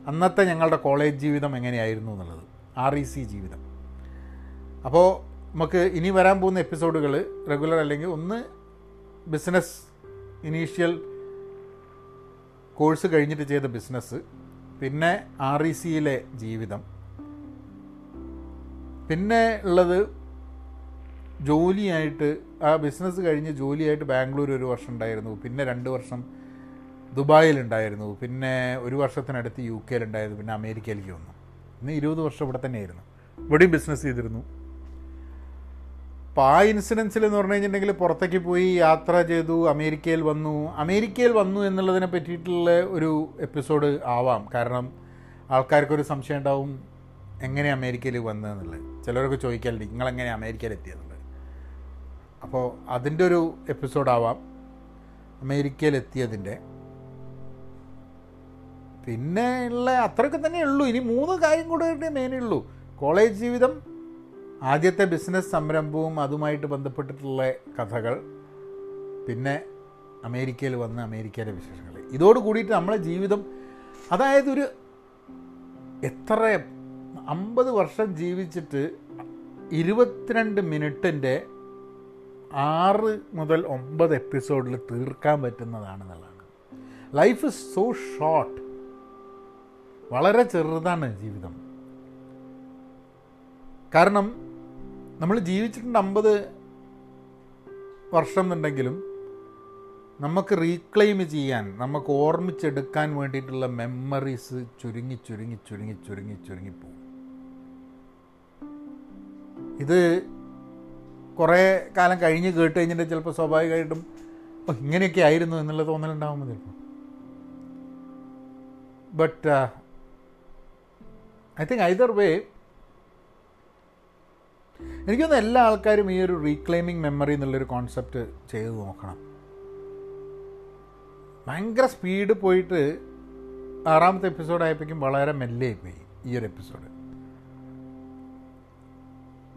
അന്നത്തെ ഞങ്ങളുടെ കോളേജ് ജീവിതം എങ്ങനെയായിരുന്നു എന്നുള്ളത്. ആർ ഇ സി ജീവിതം. അപ്പോൾ നമുക്ക് ഇനി വരാൻ പോകുന്ന എപ്പിസോഡുകൾ റെഗുലർ അല്ലെങ്കിൽ ഒന്ന് ബിസിനസ് ഇനീഷ്യൽ കോഴ്സ് കഴിഞ്ഞിട്ട് ചെയ്ത ബിസിനസ് പിന്നെ ആർ ഇ സിയിലെ ജീവിതം പിന്നെ ഉള്ളത് ജോലിയായിട്ട് ആ ബിസിനസ് കഴിഞ്ഞ് ജോലിയായിട്ട് ബാംഗ്ലൂർ ഒരു വർഷം ഉണ്ടായിരുന്നു. പിന്നെ രണ്ട് വർഷം ദുബായിലുണ്ടായിരുന്നു. പിന്നെ ഒരു വർഷത്തിനടുത്ത് യു കെയിലുണ്ടായിരുന്നു. പിന്നെ അമേരിക്കയിലേക്ക് വന്നു. ഇന്ന് ഇരുപത് വർഷം ഇവിടെ തന്നെയായിരുന്നു. ഇവിടെയും ബിസിനസ് ചെയ്തിരുന്നു. അപ്പോൾ ആ ഇൻസിഡൻസിൽ എന്ന് പറഞ്ഞു കഴിഞ്ഞിട്ടുണ്ടെങ്കിൽ പുറത്തേക്ക് പോയി യാത്ര ചെയ്തു അമേരിക്കയിൽ വന്നു. അമേരിക്കയിൽ വന്നു എന്നുള്ളതിനെ പറ്റിയിട്ടുള്ള ഒരു എപ്പിസോഡ് ആവാം. കാരണം ആൾക്കാർക്കൊരു സംശയം ഉണ്ടാവും. എങ്ങനെ അമേരിക്കയിൽ വന്നതെന്നുള്ളത് ചിലരൊക്കെ ചോദിക്കാറുണ്ട് നിങ്ങളെങ്ങനെ അമേരിക്കയിൽ എത്തിയെന്നുള്ളത് അപ്പോൾ അതിന്റെ ഒരു എപ്പിസോഡാവാം അമേരിക്കയിൽ എത്തിയതിന്റെ. പിന്നെ ഉള്ള അത്രയൊക്കെ തന്നെ ഉള്ളൂ. ഇനി മൂന്ന് കാര്യം കൂടെ മെയിനേ ഉള്ളൂ. കോളേജ് ജീവിതം ആദ്യത്തെ ബിസിനസ് സംരംഭവും അതുമായിട്ട് ബന്ധപ്പെട്ടിട്ടുള്ള കഥകൾ പിന്നെ അമേരിക്കയിൽ വന്ന് അമേരിക്കയിലെ വിശേഷങ്ങൾ. ഇതോട് കൂടിയിട്ട് നമ്മളെ ജീവിതം അതായത് ഒരു എത്ര അമ്പത് വർഷം ജീവിച്ചിട്ട് ഇരുപത്തിരണ്ട് മിനിറ്റിന്റെ ആറ് മുതൽ ഒമ്പത് എപ്പിസോഡിൽ തീർക്കാൻ പറ്റുന്നതാണെന്നുള്ളതാണ്. ലൈഫ് ഇസ് സോ ഷോർട്ട് വളരെ ചെറുതാണ് ജീവിതം. കാരണം നമ്മൾ ജീവിച്ചിട്ടുണ്ട് അമ്പത് വർഷം എന്നുണ്ടെങ്കിലും നമുക്ക് റീക്ലെയിം ചെയ്യാൻ നമുക്ക് ഓർമ്മിച്ചെടുക്കാൻ വേണ്ടിയിട്ടുള്ള മെമ്മറീസ് ചുരുങ്ങി ചുരുങ്ങി ചുരുങ്ങി ചുരുങ്ങി ചുരുങ്ങിപ്പോവും ഇത് കുറേ കാലം കഴിഞ്ഞ് കേട്ട് കഴിഞ്ഞിട്ട് ചിലപ്പോൾ സ്വാഭാവികമായിട്ടും ഓ ഇങ്ങനെയൊക്കെ ആയിരുന്നു എന്നുള്ള തോന്നലുണ്ടാകുമ്പോൾ ചിലപ്പോൾ. But I think either way എനിക്കൊന്ന് എല്ലാ ആൾക്കാരും ഈ ഒരു റീക്ലെയിമിങ് മെമ്മറി എന്നുള്ളൊരു കോൺസെപ്റ്റ് ചെയ്ത് നോക്കണം. ഭയങ്കര സ്പീഡ് പോയിട്ട് ആറാമത്തെ എപ്പിസോഡ് ആയപ്പോഴേക്കും വളരെ മെല്ലെ പോയി ഈ ഒരു episode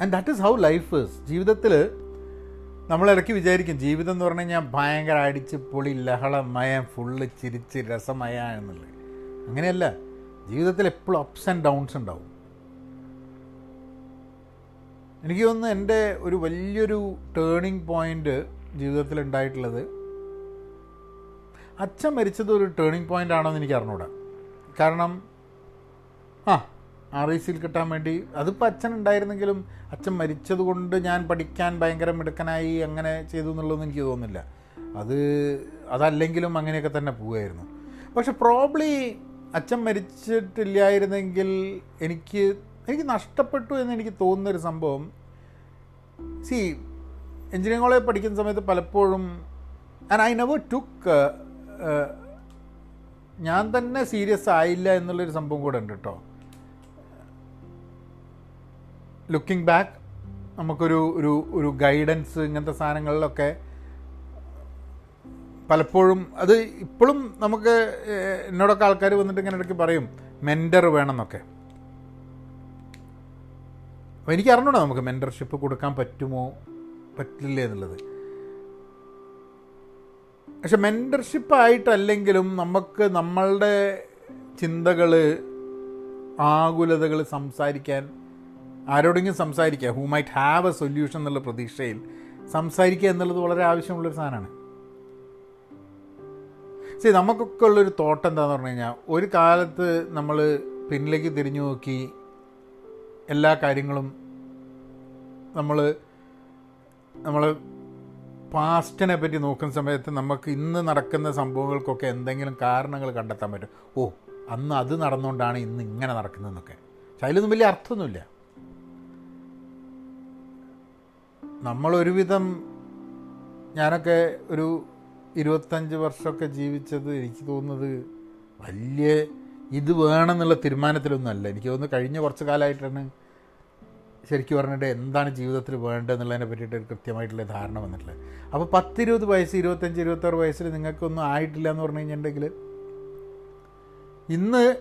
and that is how life is ജീവിതത്തിൽ നമ്മളിടയ്ക്ക് വിചാരിക്കും ജീവിതം എന്ന് പറഞ്ഞു കഴിഞ്ഞാൽ ഭയങ്കര അടിച്ച് പൊളി ലഹളമയം ഫുള്ള് ചിരിച്ച് രസമയ എന്നുള്ളത്. അങ്ങനെയല്ല. ജീവിതത്തിൽ എപ്പോഴും അപ്സ് ആൻഡ് ഡൗൺസ് ഉണ്ടാവും. എനിക്ക് തോന്നുന്നു എന്റെ ഒരു വലിയൊരു ടേണിംഗ് പോയിന്റ് ജീവിതത്തിൽ ഉണ്ടായിട്ടുള്ളത് അച്ഛൻ മരിച്ചത് ഒരു ടേണിംഗ് പോയിന്റ് ആണോ എന്ന് എനിക്ക് അറിഞ്ഞൂടാ. കാരണം ആ ആർ ഐ സിയിൽ കിട്ടാൻ വേണ്ടി. അതിപ്പോൾ അച്ഛൻ ഉണ്ടായിരുന്നെങ്കിലും അച്ഛൻ മരിച്ചതുകൊണ്ട് ഞാൻ പഠിക്കാൻ ഭയങ്കര മിടുക്കനായി അങ്ങനെ ചെയ്തു എന്നുള്ളതൊന്നും എനിക്ക് തോന്നുന്നില്ല. അത് അതല്ലെങ്കിലും അങ്ങനെയൊക്കെ തന്നെ പോവുമായിരുന്നു പക്ഷെ പ്രോബ്ലി അച്ഛൻ മരിച്ചിട്ടില്ലായിരുന്നെങ്കിൽ എനിക്ക് എനിക്ക് നഷ്ടപ്പെട്ടു എന്ന് എനിക്ക് തോന്നുന്നൊരു സംഭവം. സി എഞ്ചിനീയറിംഗ് കോളേജ് പഠിക്കുന്ന സമയത്ത് പലപ്പോഴും ആൻഡ് ഐ നെവർ ടുക്ക് ഞാൻ തന്നെ സീരിയസ് ആയില്ല എന്നുള്ളൊരു സംഭവം കൂടെ ഉണ്ട് കേട്ടോ ലുക്കിംഗ് ബാക്ക് നമുക്കൊരു ഒരു ഒരു ഗൈഡൻസ് ഇങ്ങനത്തെ സാധനങ്ങളിലൊക്കെ പലപ്പോഴും അത് ഇപ്പോഴും നമുക്ക് എന്നോടൊക്കെ ആൾക്കാർ വന്നിട്ട് ഇങ്ങനെ ഇടയ്ക്ക് പറയും മെന്റർ വേണമെന്നൊക്കെ. അപ്പോൾ എനിക്ക് അറിഞ്ഞൂടാ നമുക്ക് മെന്റർഷിപ്പ് കൊടുക്കാൻ പറ്റുമോ പറ്റില്ലേ എന്നുള്ളത്. പക്ഷെ മെന്റർഷിപ്പ് ആയിട്ടല്ലെങ്കിലും നമുക്ക് നമ്മളുടെ ചിന്തകൾ ആകുലതകൾ സംസാരിക്കാൻ ആരോടെങ്കിലും സംസാരിക്കുക. Who might have a solution എന്നുള്ള പ്രതീക്ഷയിൽ സംസാരിക്കുക എന്നുള്ളത് വളരെ ആവശ്യമുള്ളൊരു സാധനമാണ്. ശരി നമുക്കൊക്കെ ഉള്ളൊരു തോട്ടം എന്താണെന്ന് പറഞ്ഞു കഴിഞ്ഞാൽ ഒരു കാലത്ത് നമ്മൾ പിന്നിലേക്ക് തിരിഞ്ഞു നോക്കി എല്ലാ കാര്യങ്ങളും നമ്മൾ നമ്മൾ പാസ്റ്റിനെ പറ്റി നോക്കുന്ന സമയത്ത് നമുക്ക് ഇന്ന് നടക്കുന്ന സംഭവങ്ങൾക്കൊക്കെ എന്തെങ്കിലും കാരണങ്ങൾ കണ്ടെത്താൻ പറ്റും. ഓ അന്ന് അത് നടന്നുകൊണ്ടാണ് ഇന്ന് ഇങ്ങനെ നടക്കുന്നതെന്നൊക്കെ. പക്ഷെ അതിലൊന്നും വലിയ അർത്ഥമൊന്നുമില്ല. നമ്മളൊരുവിധം ഞാനൊക്കെ ഒരു ഇരുപത്തഞ്ച് വർഷമൊക്കെ ജീവിച്ചത് എനിക്ക് തോന്നുന്നത് വലിയ ഇത് വേണമെന്നുള്ള തീരുമാനത്തിലൊന്നും അല്ല എനിക്ക് തോന്നുന്നു കഴിഞ്ഞ കുറച്ച് കാലമായിട്ടാണ് ശരിക്കും പറഞ്ഞിട്ട് എന്താണ് ജീവിതത്തിൽ വേണ്ടതെന്നുള്ളതിനെ പറ്റിയിട്ട് ഒരു കൃത്യമായിട്ടുള്ള ധാരണ വന്നിട്ടുള്ളത്. അപ്പോൾ പത്തിരുപത് വയസ്സ് ഇരുപത്തഞ്ച് ഇരുപത്താറ് വയസ്സിൽ നിങ്ങൾക്കൊന്നും ആയിട്ടില്ല എന്ന് പറഞ്ഞു കഴിഞ്ഞിട്ടുണ്ടെങ്കിൽ ഇന്ന്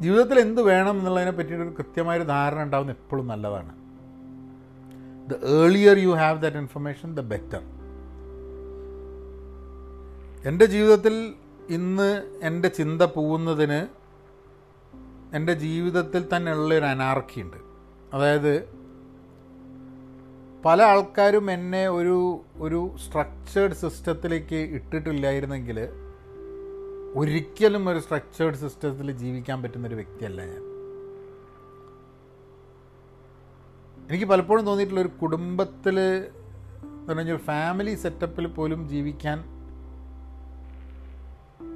ജീവിതത്തിൽ എന്ത് വേണം എന്നുള്ളതിനെ പറ്റിയിട്ട് ഒരു കൃത്യമായൊരു ധാരണ ഉണ്ടാവുന്ന എപ്പോഴും നല്ലതാണ്. The earlier you have that information, the better. എന്റെ ജീവിതത്തിൽ ഇന്ന് എന്റെ ചിന്ത പോകുന്നതിന് എന്റെ ജീവിതത്തിൽ തന്നെ ഉള്ളൊരു അനാർക്കി ഉണ്ട് അതായത് പല ആൾക്കാരും എന്നെ ഒരു ഒരു സ്ട്രക്ചേർഡ് സിസ്റ്റത്തിലേക്ക് ഇട്ടിട്ടില്ലായിരുന്നെങ്കിൽ ഒരിക്കലും ഒരു സ്ട്രക്ചേർഡ് സിസ്റ്റത്തിൽ ജീവിക്കാൻ പറ്റുന്നൊരു വ്യക്തിയല്ല ഞാൻ എനിക്ക് പലപ്പോഴും തോന്നിയിട്ടുള്ള ഒരു കുടുംബത്തിൽ എന്ന് ഒരു ഫാമിലി സെറ്റപ്പിൽ പോലും ജീവിക്കാൻ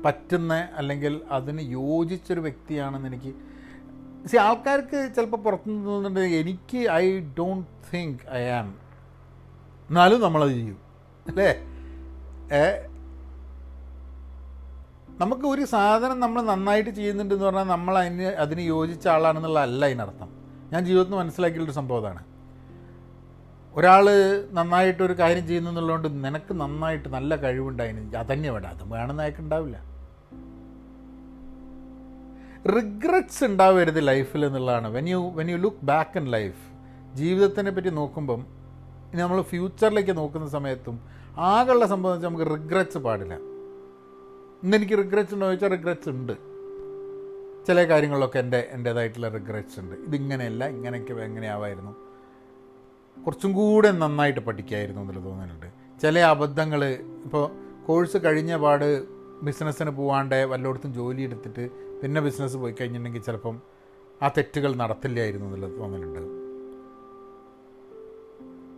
പറ്റുന്ന അല്ലെങ്കിൽ അതിന് യോജിച്ചൊരു വ്യക്തിയാണെന്ന് എനിക്ക് സി ആൾക്കാർക്ക് ചിലപ്പോൾ പുറത്തുനിന്ന് തോന്നുന്നുണ്ട് എനിക്ക് I don't think I am എന്നാലും നമ്മളത് ചെയ്യും. അല്ലേ? നമുക്ക് ഒരു സാധനം നമ്മൾ നന്നായിട്ട് ചെയ്യുന്നുണ്ടെന്ന് പറഞ്ഞാൽ നമ്മൾ അതിന് അതിന് യോജിച്ച ആളാണെന്നുള്ള അല്ല അതിനർത്ഥം. ഞാൻ ജീവിതത്തിൽ മനസ്സിലാക്കിയുള്ളൊരു സംഭവം അതാണ്. ഒരാൾ നന്നായിട്ട് ഒരു കാര്യം ചെയ്യുന്നു എന്നുള്ളതുകൊണ്ട് നിനക്ക് നന്നായിട്ട് നല്ല കഴിവുണ്ടായിന് അതന്നെ വേണ്ട അത് വേണമെന്ന് അയാൾക്ക് ഉണ്ടാവില്ല. റിഗ്രറ്റ്സ് ഉണ്ടാവരുത് ലൈഫിൽ എന്നുള്ളതാണ്. When you when you look back in life ജീവിതത്തിനെ പറ്റി നോക്കുമ്പം ഇനി നമ്മൾ ഫ്യൂച്ചറിലേക്ക് നോക്കുന്ന സമയത്തും ആകെയുള്ള സംഭവം വെച്ചാൽ നമുക്ക് റിഗ്രറ്റ്സ് പാടില്ല. ഇന്ന് എനിക്ക് റിഗ്രറ്റ്സ് ഉണ്ടോ ചോദിച്ചാൽ റിഗ്രറ്റ്സ് ഉണ്ട്. ചില കാര്യങ്ങളിലൊക്കെ എന്റെ എന്റേതായിട്ടുള്ള റിഗ്രറ്റ്സ് ഉണ്ട്. ഇതിങ്ങനെയല്ല ഇങ്ങനെയൊക്കെ എങ്ങനെയാവായിരുന്നു. കുറച്ചും കൂടെ നന്നായിട്ട് പഠിക്കായിരുന്നു എന്നുള്ളത് തോന്നുന്നുണ്ട് ചില അബദ്ധങ്ങൾ ഇപ്പോൾ കോഴ്സ് കഴിഞ്ഞ പാട് ബിസിനസ്സിന് പോവാണ്ട് വല്ലയിടത്തും ജോലി എടുത്തിട്ട് പിന്നെ ബിസിനസ് പോയി കഴിഞ്ഞിട്ടുണ്ടെങ്കിൽ ചിലപ്പം ആ തെറ്റുകൾ നടത്തില്ലായിരുന്നു എന്നുള്ളത് തോന്നലുണ്ട്.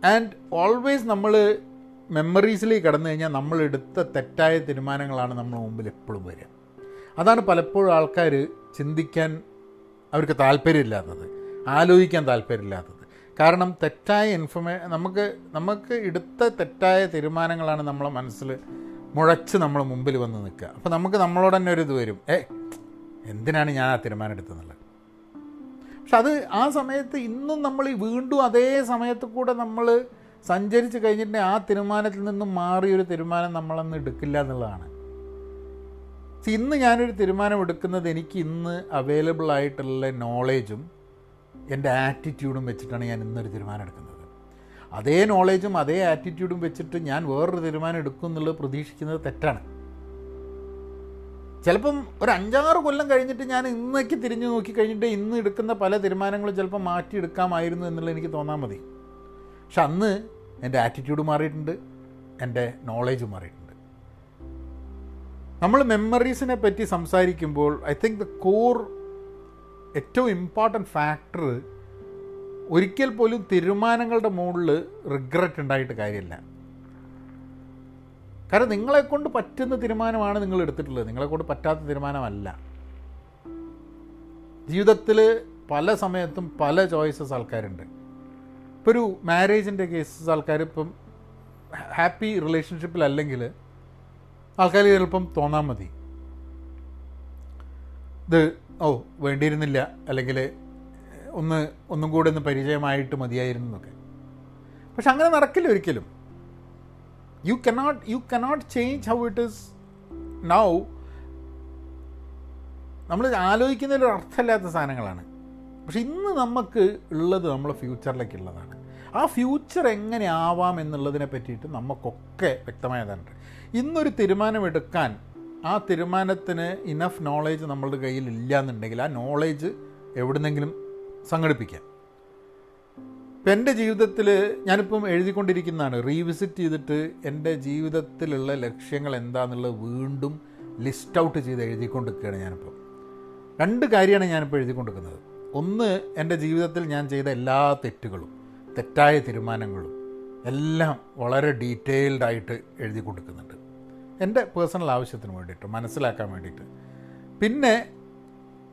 ആൻഡ് ഓൾവേസ് നമ്മൾ മെമ്മറീസിലേക്ക് കടന്നു കഴിഞ്ഞാൽ നമ്മൾ എടുത്ത തെറ്റായ തീരുമാനങ്ങളാണ് നമ്മൾ മുമ്പിൽ എപ്പോഴും വരിക. അതാണ് പലപ്പോഴും ആൾക്കാർ ചിന്തിക്കാൻ അവർക്ക് താല്പര്യമില്ലാത്തത് ആലോചിക്കാൻ താല്പര്യമില്ലാത്തത്. കാരണം തെറ്റായ ഇൻഫർമേ നമുക്ക് നമുക്ക് എടുത്ത തെറ്റായ തീരുമാനങ്ങളാണ് നമ്മളെ മനസ്സിൽ മുഴച്ച് നമ്മൾ മുമ്പിൽ വന്ന് നിൽക്കുക. അപ്പോൾ നമുക്ക് നമ്മളോട് തന്നെ ഒരു ഇത് വരും. ഏ എന്തിനാണ് ഞാൻ ആ തീരുമാനം എടുത്തതെന്നുള്ളത്? പക്ഷെ അത് ആ സമയത്ത് ഇന്നും നമ്മൾ ഈ വീണ്ടും അതേ സമയത്ത് കൂടെ നമ്മൾ സഞ്ചരിച്ച് കഴിഞ്ഞിട്ടുണ്ടെങ്കിൽ ആ തീരുമാനത്തിൽ നിന്നും മാറിയൊരു തീരുമാനം നമ്മളന്ന് എടുക്കില്ല എന്നുള്ളതാണ്. ഇന്ന് ഞാനൊരു തീരുമാനം എടുക്കുന്നത് എനിക്ക് ഇന്ന് അവൈലബിൾ ആയിട്ടുള്ള നോളേജും എന്റെ ആറ്റിറ്റ്യൂഡും വെച്ചിട്ടാണ് ഞാൻ ഇന്നൊരു തീരുമാനം എടുക്കുന്നത്. അതേ നോളേജും അതേ ആറ്റിറ്റ്യൂഡും വെച്ചിട്ട് ഞാൻ വേറൊരു തീരുമാനം എടുക്കും എന്നുള്ളത് പ്രതീക്ഷിക്കുന്നത് തെറ്റാണ്. ചിലപ്പം ഒരു അഞ്ചാറ് കൊല്ലം കഴിഞ്ഞിട്ട് ഞാൻ ഇന്നേക്ക് തിരിഞ്ഞു നോക്കി കഴിഞ്ഞിട്ട് ഇന്ന് എടുക്കുന്ന പല തീരുമാനങ്ങളും ചിലപ്പോൾ മാറ്റിയെടുക്കാമായിരുന്നു എന്നുള്ളത് എനിക്ക് തോന്നാൽ മതി. പക്ഷെ അന്ന് എന്റെ ആറ്റിറ്റ്യൂഡ് മാറിയിട്ടുണ്ട് എന്റെ നോളേജ് മാറിയിട്ടുണ്ട്. നമ്മൾ മെമ്മറീസിനെ പറ്റി സംസാരിക്കുമ്പോൾ ഐ തിങ്ക് ദ കോർ ഏറ്റവും ഇമ്പോർട്ടന്റ് ഫാക്ടർ ഒരിക്കൽ പോലും തീരുമാനങ്ങളുടെ മുകളിൽ റിഗ്രറ്റ് ഉണ്ടായിട്ട് കാര്യമില്ല. കാരണം നിങ്ങളെ കൊണ്ട് പറ്റുന്ന തീരുമാനമാണ് നിങ്ങൾ എടുത്തിട്ടുള്ളത്. നിങ്ങളെ കൊണ്ട് പറ്റാത്ത തീരുമാനമല്ല. ജീവിതത്തിൽ പല സമയത്തും പല ചോയ്സസ് ആൾക്കാരുണ്ട്. ഇപ്പോൾ ഒരു മാരേജിന്റെ കേസസ് ആൾക്കാർ ഇപ്പം ഹാപ്പി റിലേഷൻഷിപ്പിലല്ലെങ്കിൽ ആൾക്കാർ ചിലപ്പം തോന്നാൻ മതി. ഇത് ഓ വേണ്ടിയിരുന്നില്ല അല്ലെങ്കിൽ ഒന്ന് ഒന്നും കൂടെ ഒന്ന് പരിചയമായിട്ട് മതിയായിരുന്നു എന്നൊക്കെ. പക്ഷെ അങ്ങനെ നടക്കില്ല ഒരിക്കലും. You cannot you cannot change how it is now നമ്മൾ ആലോചിക്കുന്നതിൽ അർത്ഥമില്ലാത്ത സാധനങ്ങളാണ്. പക്ഷെ ഇന്ന് നമുക്ക് ഉള്ളത് നമ്മളെ ഫ്യൂച്ചറിലേക്കുള്ളതാണ് ആ ഫ്യൂച്ചർ എങ്ങനെ ആവാം എന്നുള്ളതിനെ പറ്റിയിട്ട് നമുക്കൊക്കെ ധാരണ ഇന്നൊരു തീരുമാനമെടുക്കാൻ ആ തീരുമാനത്തിന് ഇനഫ് നോളേജ് നമ്മളുടെ കയ്യിൽ ഇല്ല എന്നുണ്ടെങ്കിൽ ആ നോളേജ് എവിടുന്നെങ്കിലും സംഘടിപ്പിക്കാം. ഇപ്പം എന്റെ ജീവിതത്തിൽ ഞാനിപ്പം എഴുതിക്കൊണ്ടിരിക്കുന്നതാണ്. റീവിസിറ്റ് ചെയ്തിട്ട് എന്റെ ജീവിതത്തിലുള്ള ലക്ഷ്യങ്ങൾ എന്താണെന്നുള്ളത് വീണ്ടും ലിസ്റ്റ് ഔട്ട് ചെയ്ത് എഴുതിക്കൊണ്ടിരിക്കുകയാണ് ഞാനിപ്പോൾ രണ്ട് കാര്യമാണ് ഞാനിപ്പോൾ എഴുതിക്കൊണ്ടിരിക്കുന്നത്. ഒന്ന് എന്റെ ജീവിതത്തിൽ ഞാൻ ചെയ്ത എല്ലാ തെറ്റുകളും. തെറ്റായ തീരുമാനങ്ങളും എല്ലാം വളരെ ഡീറ്റെയിൽഡ് ആയിട്ട് എഴുതി കൊടുക്കുന്നുണ്ട്. എന്റെ പേഴ്സണൽ ആവശ്യത്തിന് വേണ്ടിയിട്ട് മനസ്സിലാക്കാൻ വേണ്ടിയിട്ട്. പിന്നെ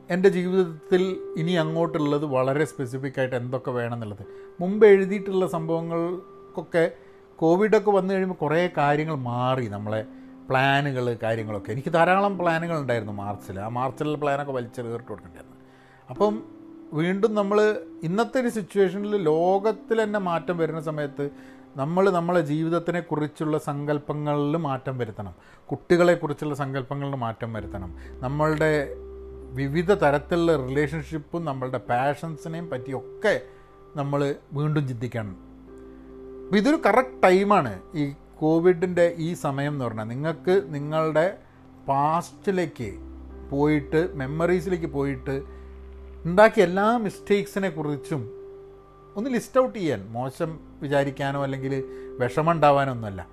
എന്റെ ജീവിതത്തിൽ ഇനി അങ്ങോട്ടുള്ളത് വളരെ സ്പെസിഫിക് ആയിട്ട് എന്തൊക്കെ വേണമെന്നുള്ളത്. മുമ്പ് എഴുതിയിട്ടുള്ള സംഭവങ്ങൾക്കൊക്കെ കോവിഡൊക്കെ വന്നു കഴിയുമ്പോൾ കുറേ കാര്യങ്ങൾ മാറി നമ്മളെ പ്ലാനുകൾ കാര്യങ്ങളൊക്കെ. എനിക്ക് ധാരാളം പ്ലാനുകൾ ഉണ്ടായിരുന്നു മാർച്ചിൽ ആ മാർച്ചിലുള്ള പ്ലാനൊക്കെ വലിച്ചെറിയിട്ട് കൊടുക്കേണ്ടിയിരുന്നു. അപ്പം വീണ്ടും നമ്മൾ ഇന്നത്തെ ഒരു സിറ്റുവേഷനിൽ ലോകത്തിൽ തന്നെ മാറ്റം വരുന്ന സമയത്ത് നമ്മൾ നമ്മളെ ജീവിതത്തിനെ കുറിച്ചുള്ള സങ്കല്പങ്ങളിൽ മാറ്റം വരുത്തണം. കുട്ടികളെക്കുറിച്ചുള്ള സങ്കല്പങ്ങളിൽ മാറ്റം വരുത്തണം. നമ്മളുടെ വിവിധ തരത്തിലുള്ള റിലേഷൻഷിപ്പും നമ്മളുടെ പാഷൻസിനെയും പറ്റിയൊക്കെ നമ്മൾ വീണ്ടും ചിന്തിക്കണം. അപ്പോൾ ഇതൊരു കറക്റ്റ് ടൈമാണ് ഈ കോവിഡിന്റെ ഈ സമയം എന്ന് പറഞ്ഞാൽ. നിങ്ങൾക്ക് നിങ്ങളുടെ പാസ്റ്റിലേക്ക് പോയിട്ട് മെമ്മറീസിലേക്ക് പോയിട്ട് ഉണ്ടാക്കിയ എല്ലാ മിസ്റ്റേക്സിനെ കുറിച്ചും ഒന്ന് ലിസ്റ്റ് ഔട്ട് ചെയ്യാൻ മോശം വിചാരിക്കാനോ അല്ലെങ്കിൽ വിഷമമുണ്ടാവാനോ ഒന്നുമല്ല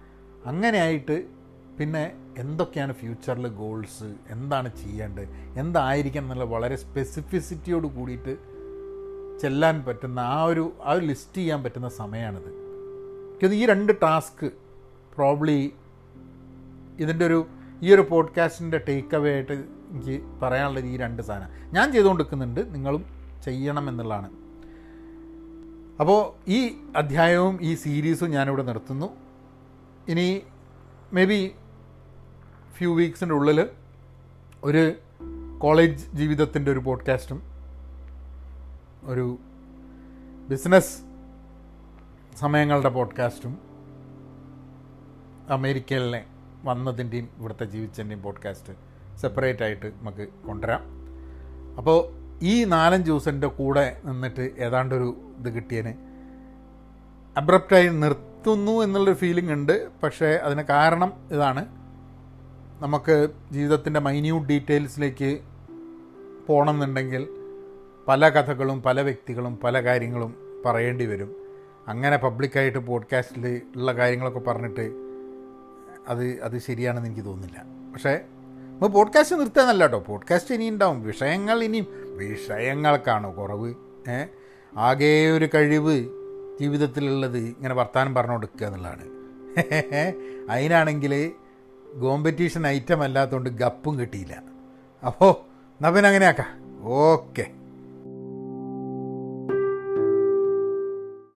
അങ്ങനെയായിട്ട് പിന്നെ എന്തൊക്കെയാണ് ഫ്യൂച്ചറിൽ ഗോൾസ് എന്താണ് ചെയ്യേണ്ടത്? എന്തായിരിക്കണം എന്നുള്ള വളരെ സ്പെസിഫിസിറ്റിയോട് കൂടിയിട്ട് ചെല്ലാൻ പറ്റുന്ന ആ ഒരു ആ ഒരു ലിസ്റ്റ് ചെയ്യാൻ പറ്റുന്ന സമയമാണിത്. ഇത് ഈ രണ്ട് ടാസ്ക് പ്രോബ്ലി ഇതിന്റെ ഒരു ഈ ഒരു പോഡ്കാസ്റ്റിന്റെ ടേക്ക് അവേ ആയിട്ട് എനിക്ക് പറയാനുള്ളത് ഈ രണ്ട് സാധനം. ഞാൻ ചെയ്തുകൊണ്ടിരിക്കുന്നുണ്ട് നിങ്ങളും ചെയ്യണം എന്നുള്ളതാണ്. അപ്പോൾ ഈ അധ്യായവും ഈ സീരീസും ഞാനിവിടെ നിർത്തുന്നു. ഇനി മേ ബി ഫ്യൂ വീക്സിന്റെ ഉള്ളിൽ ഒരു കോളേജ് ജീവിതത്തിന്റെ ഒരു പോഡ്കാസ്റ്റും ഒരു ബിസിനസ് സമയങ്ങളുടെ പോഡ്കാസ്റ്റും അമേരിക്കയിലെ വന്നതിന്റെയും ഇവിടുത്തെ ജീവിച്ചതിന്റെയും പോഡ്കാസ്റ്റ് സെപ്പറേറ്റ് ആയിട്ട് നമുക്ക് കൊണ്ടുവരാം. അപ്പോൾ ഈ നാലഞ്ച് ദിവസത്തിന്റെ കൂടെ നിന്നിട്ട് ഏതാണ്ടൊരു ഇത് കിട്ടിയതിന് അബ്രപ്റ്റായി നിർത്തുന്നു എന്നുള്ളൊരു ഫീലിംഗ് ഉണ്ട്. പക്ഷേ അതിന് കാരണം ഇതാണ്. നമുക്ക് ജീവിതത്തിന്റെ മൈന്യൂട്ട് ഡീറ്റെയിൽസിലേക്ക് പോകണം എന്നുണ്ടെങ്കിൽ പല കഥകളും പല വ്യക്തികളും പല കാര്യങ്ങളും പറയേണ്ടി വരും. അങ്ങനെ പബ്ലിക്കായിട്ട് പോഡ്കാസ്റ്റിൽ ഉള്ള കാര്യങ്ങളൊക്കെ പറഞ്ഞിട്ട് അത് അത് ശരിയാണെന്ന് എനിക്ക് തോന്നുന്നില്ല. പക്ഷേ നമ്മൾ പോഡ്കാസ്റ്റ് നിർത്താന്നല്ല കേട്ടോ പോഡ്കാസ്റ്റ് ഇനി ഉണ്ടാവും. വിഷയങ്ങൾ ഇനിയും വിഷയങ്ങൾക്കാണോ കുറവ്. ആകെ ഒരു കഴിവ് ജീവിതത്തിലുള്ളത് ഇങ്ങനെ വർത്തമാനം പറഞ്ഞു കൊടുക്കുക എന്നുള്ളതാണ്. അതിനാണെങ്കിൽ കോമ്പറ്റീഷൻ ഐറ്റം അല്ലാത്തതുകൊണ്ട് ഗപ്പും കിട്ടിയില്ല. അപ്പോൾ എന്നാൽ പിന്നെ അങ്ങനെയാക്കാം. ഓക്കെ